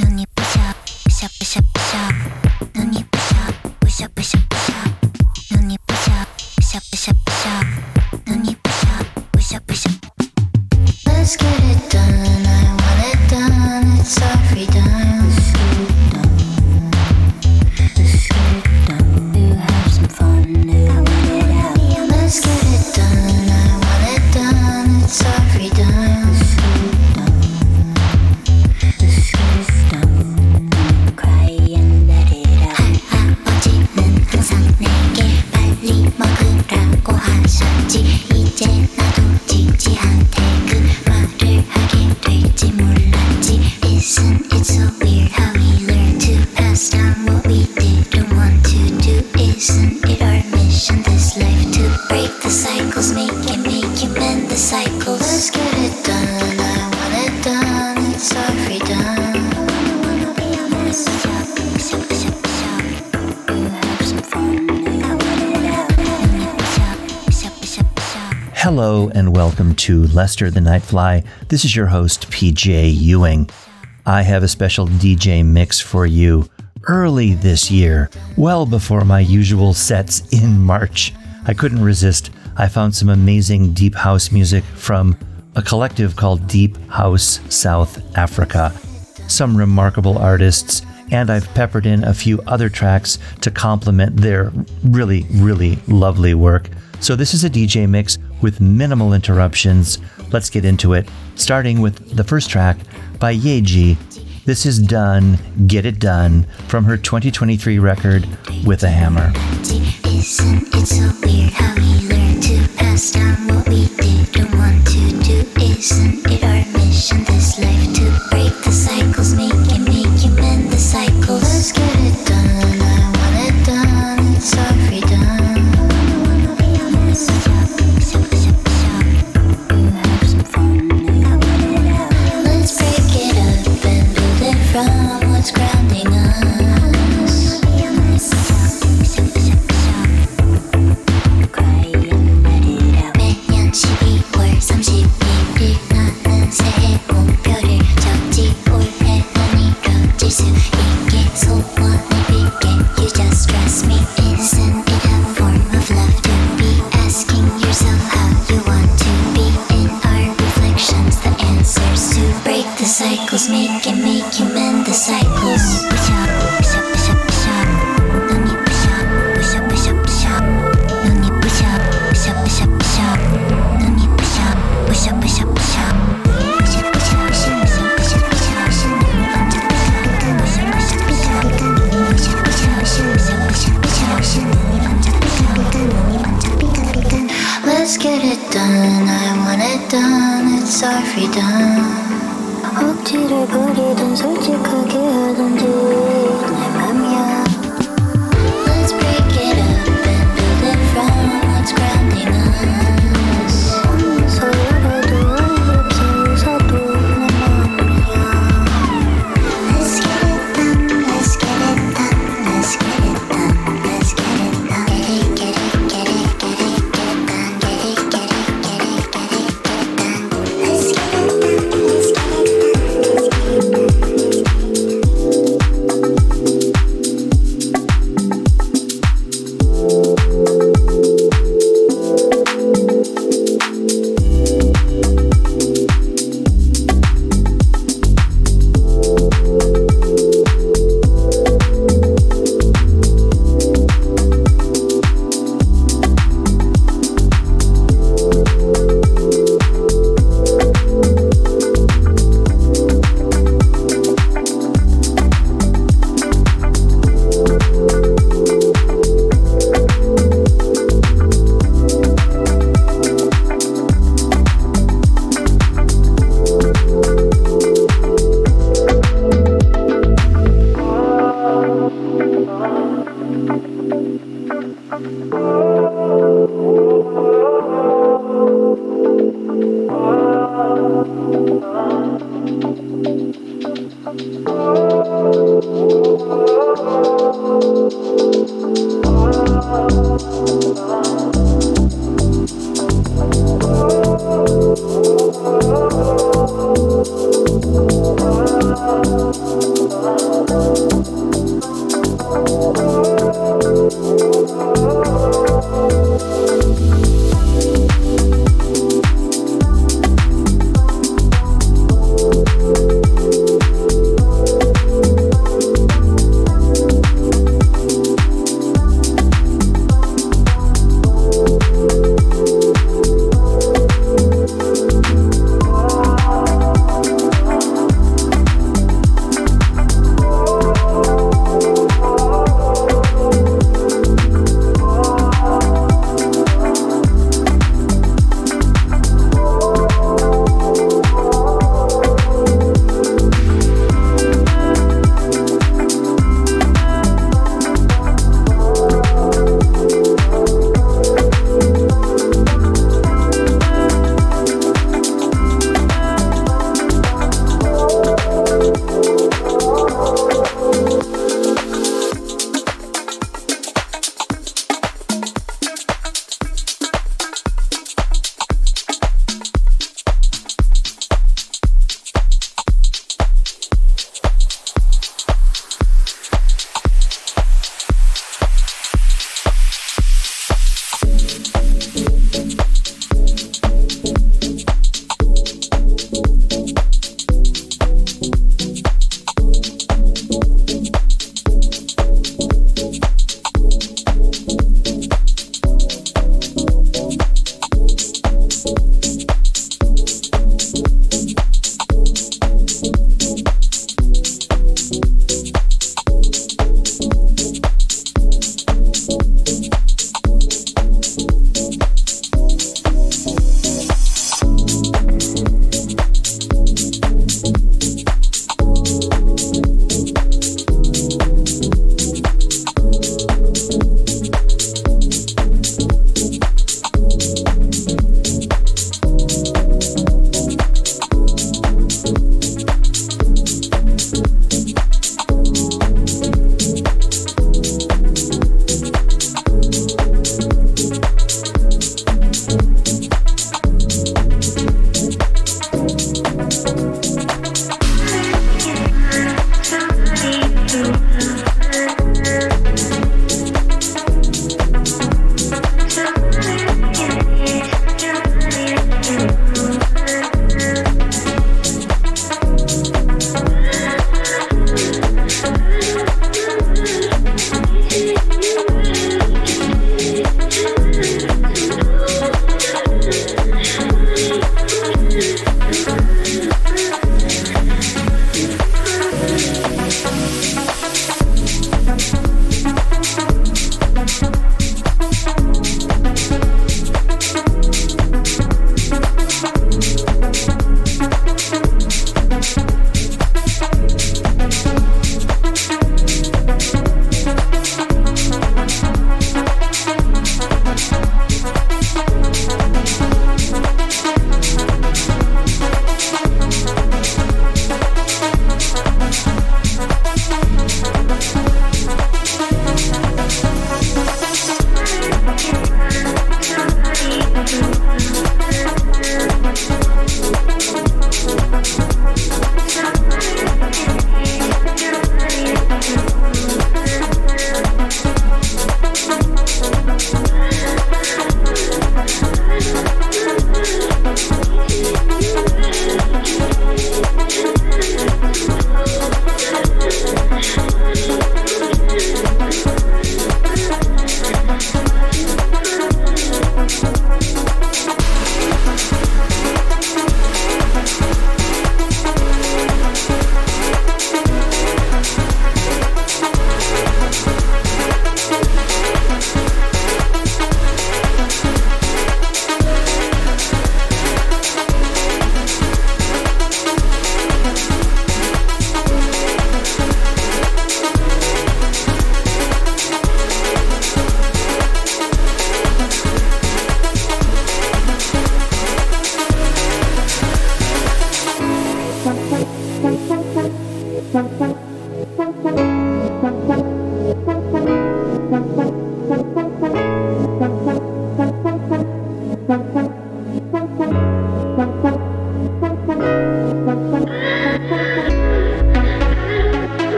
Unipass. Lester the Nightfly. This is your host, PJ Ewing. I have a special DJ mix for you early this year, well before my usual sets in March. I couldn't resist. I found some amazing deep house music from a collective called Deep House South Africa. Some remarkable artists, and I've peppered in a few other tracks to complement their really, really lovely work. So, this is a DJ mix with minimal interruptions. Let's get into it, starting with the first track by Yaeji. This is Done, Get It Done from her 2023 record, With a Hammer. Isn't it our mission this life to break the cycles, make it, make you mend the cycles?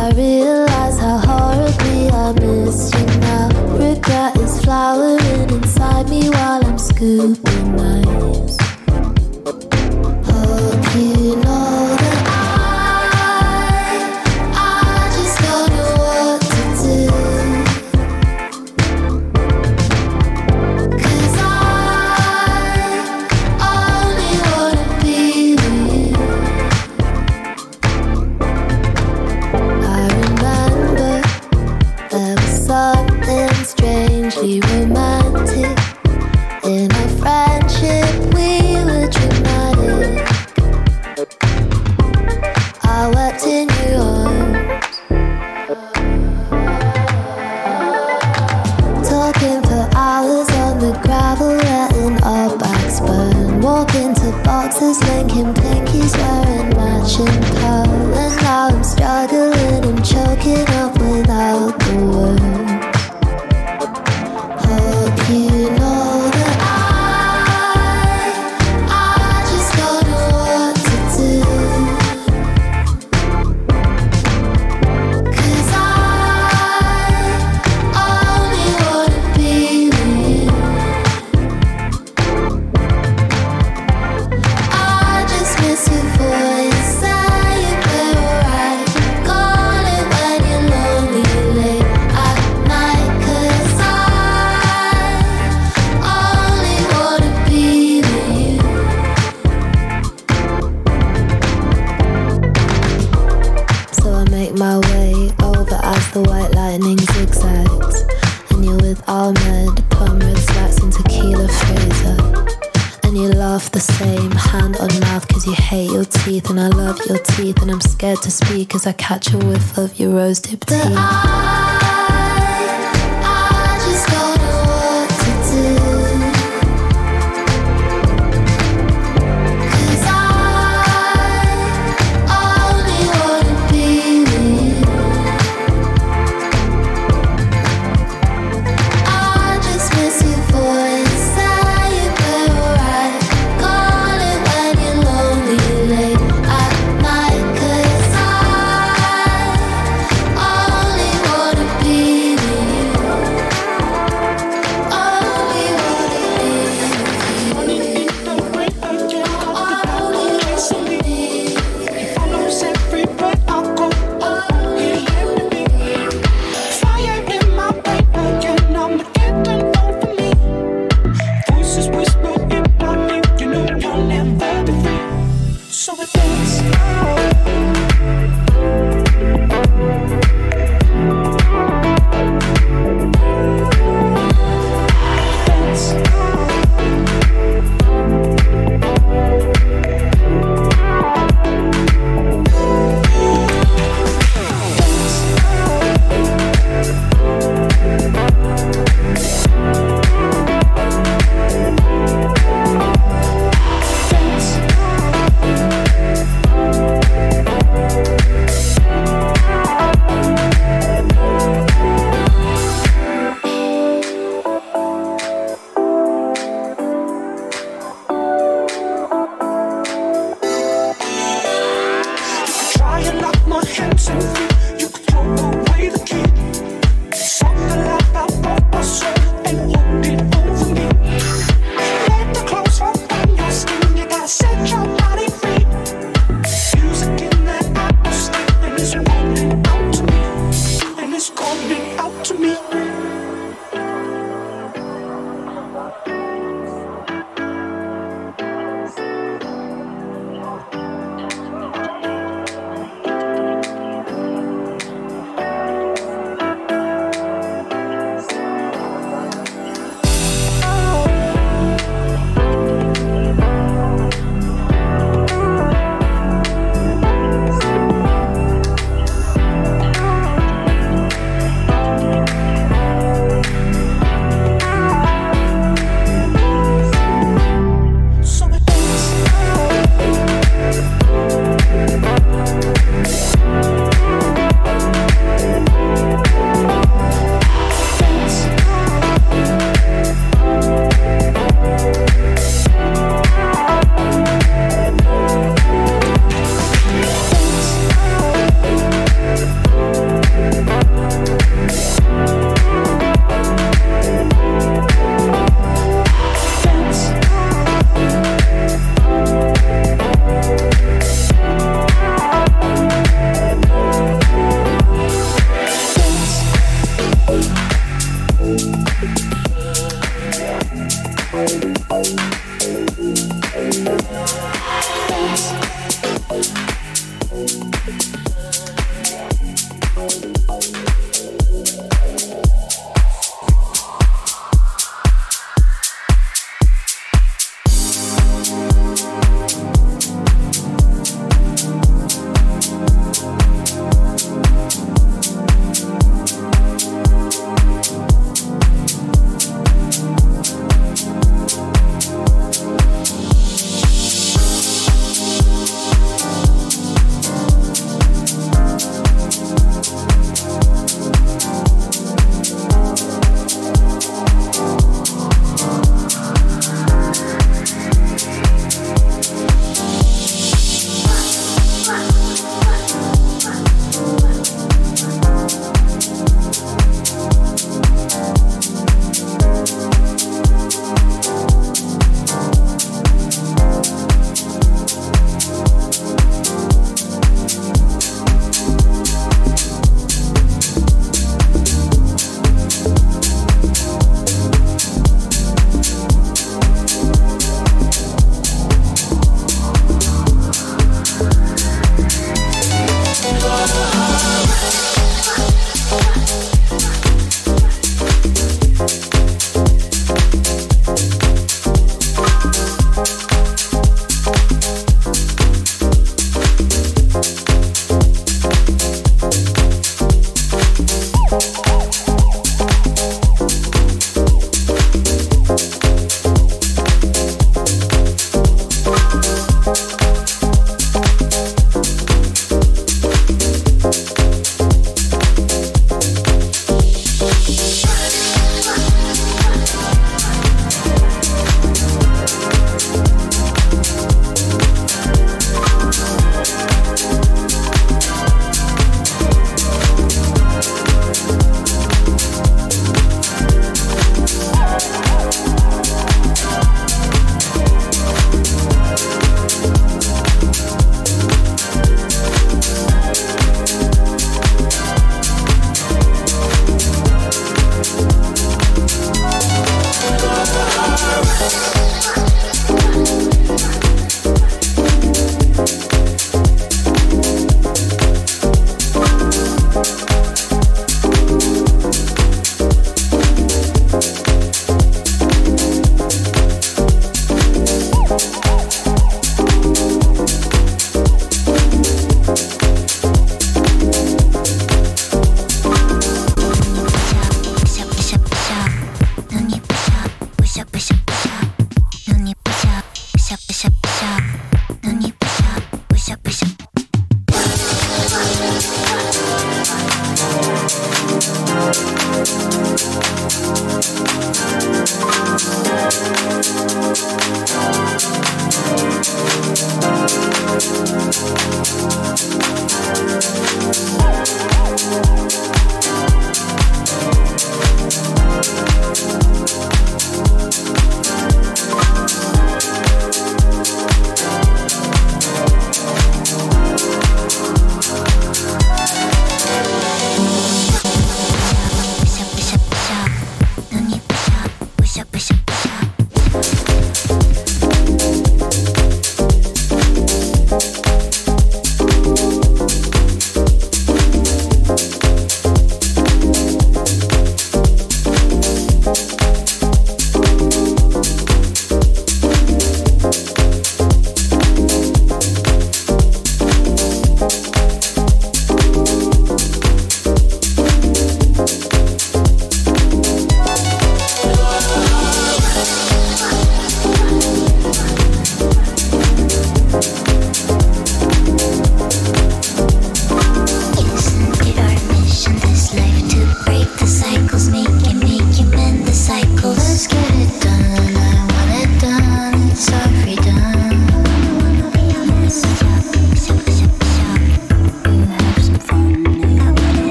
I realize how horribly I miss you now. Regret is flowering inside me while I'm scooping.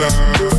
down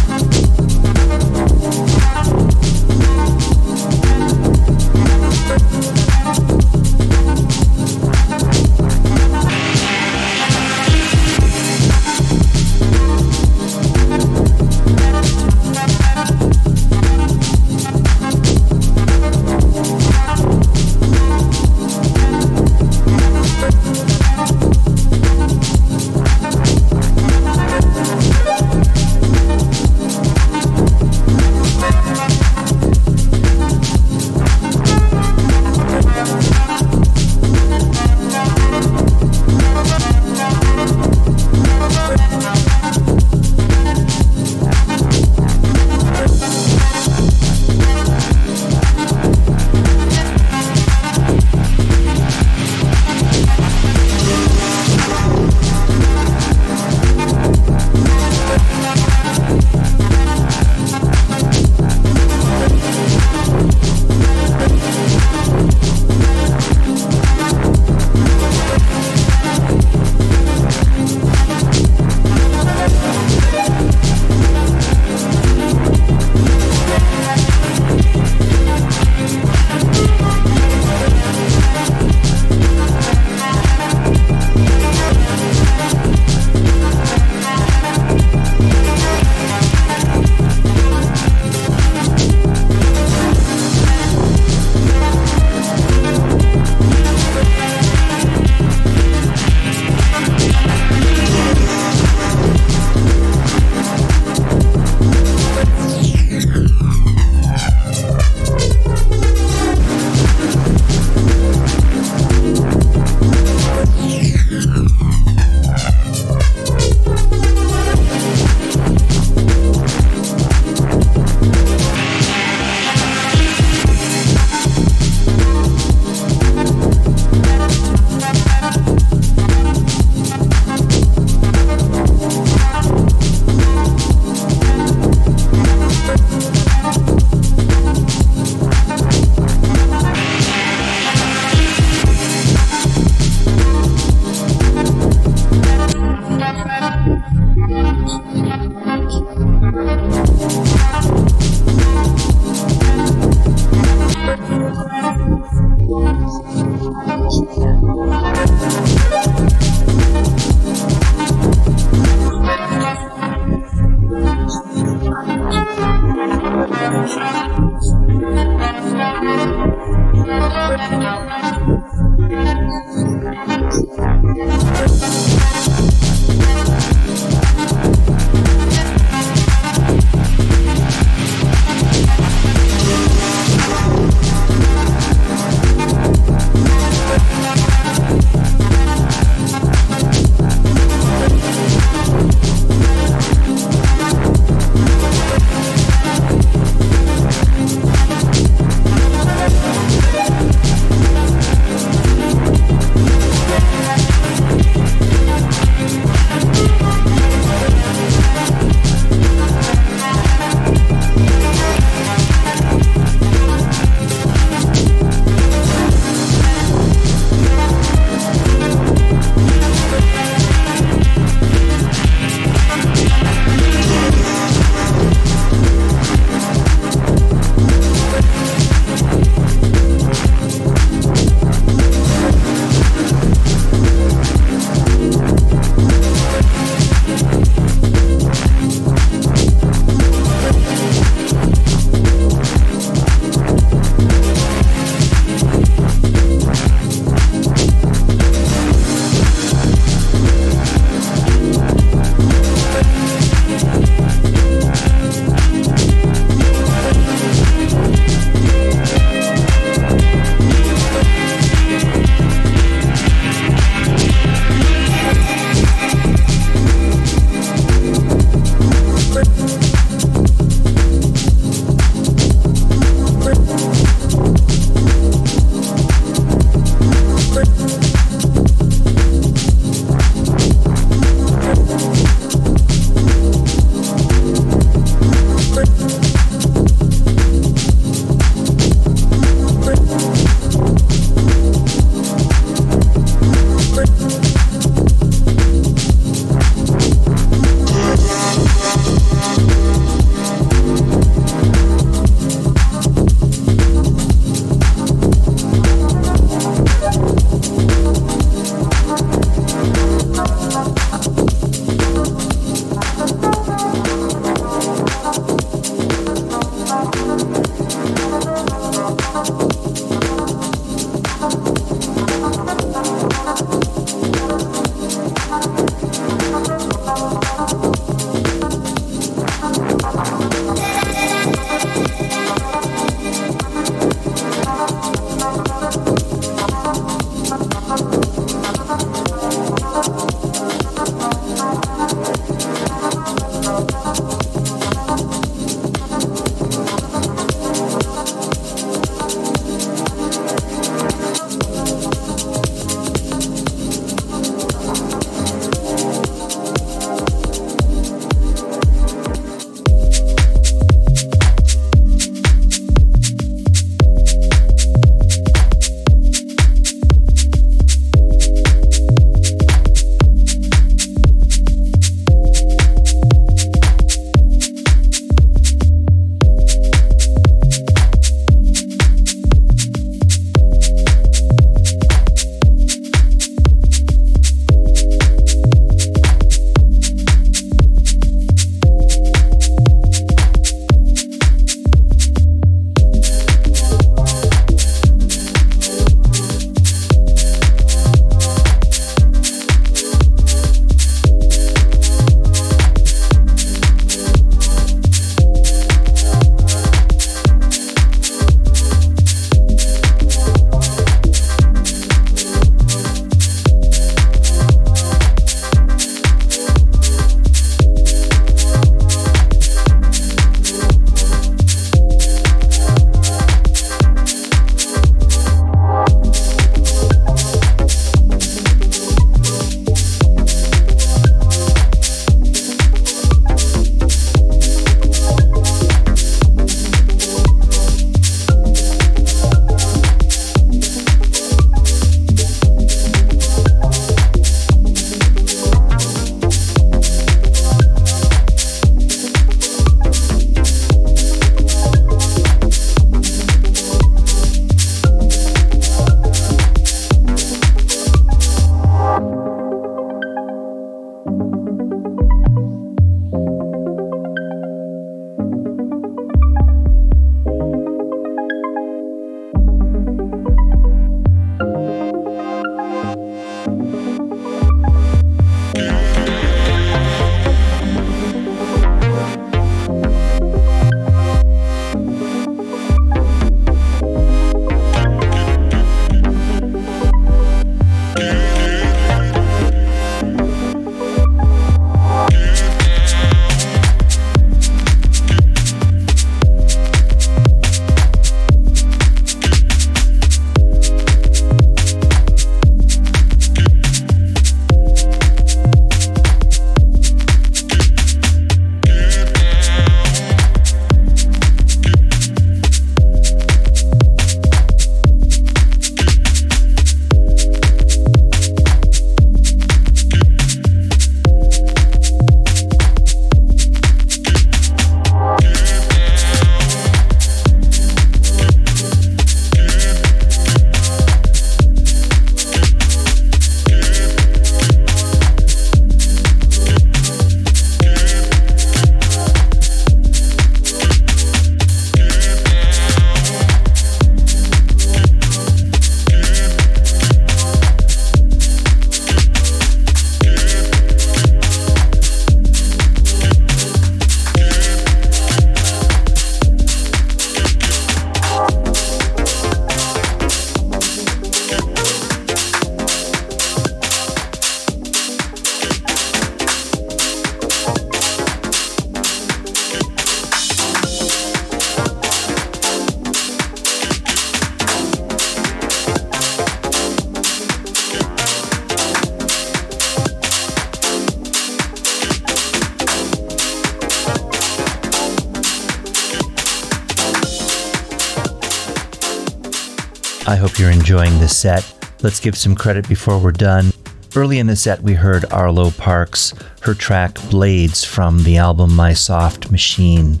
you're enjoying this set. Let's give some credit before we're done. Early in the set, we heard Arlo Parks, her track Blades from the album My Soft Machine.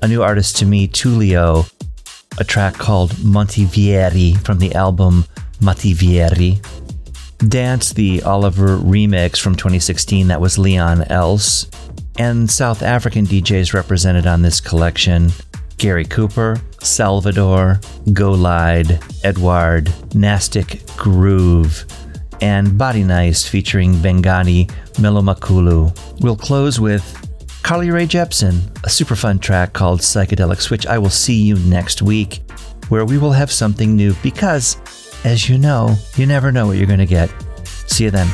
A new artist to me, Tullio, a track called Montivieri from the album Mativieri. Dance, the Oliver remix from 2016, that was Leon Else. And South African DJs represented on this collection Gary Cooper, Salvador, Golide, Edward, Nastic Groove, and Body Nice featuring Bengani Melomakulu. We'll close with Carly Rae Jepsen, a super fun track called Psychedelic Switch. I will see you next week, where we will have something new because, as you know, you never know what you're going to get. See you then.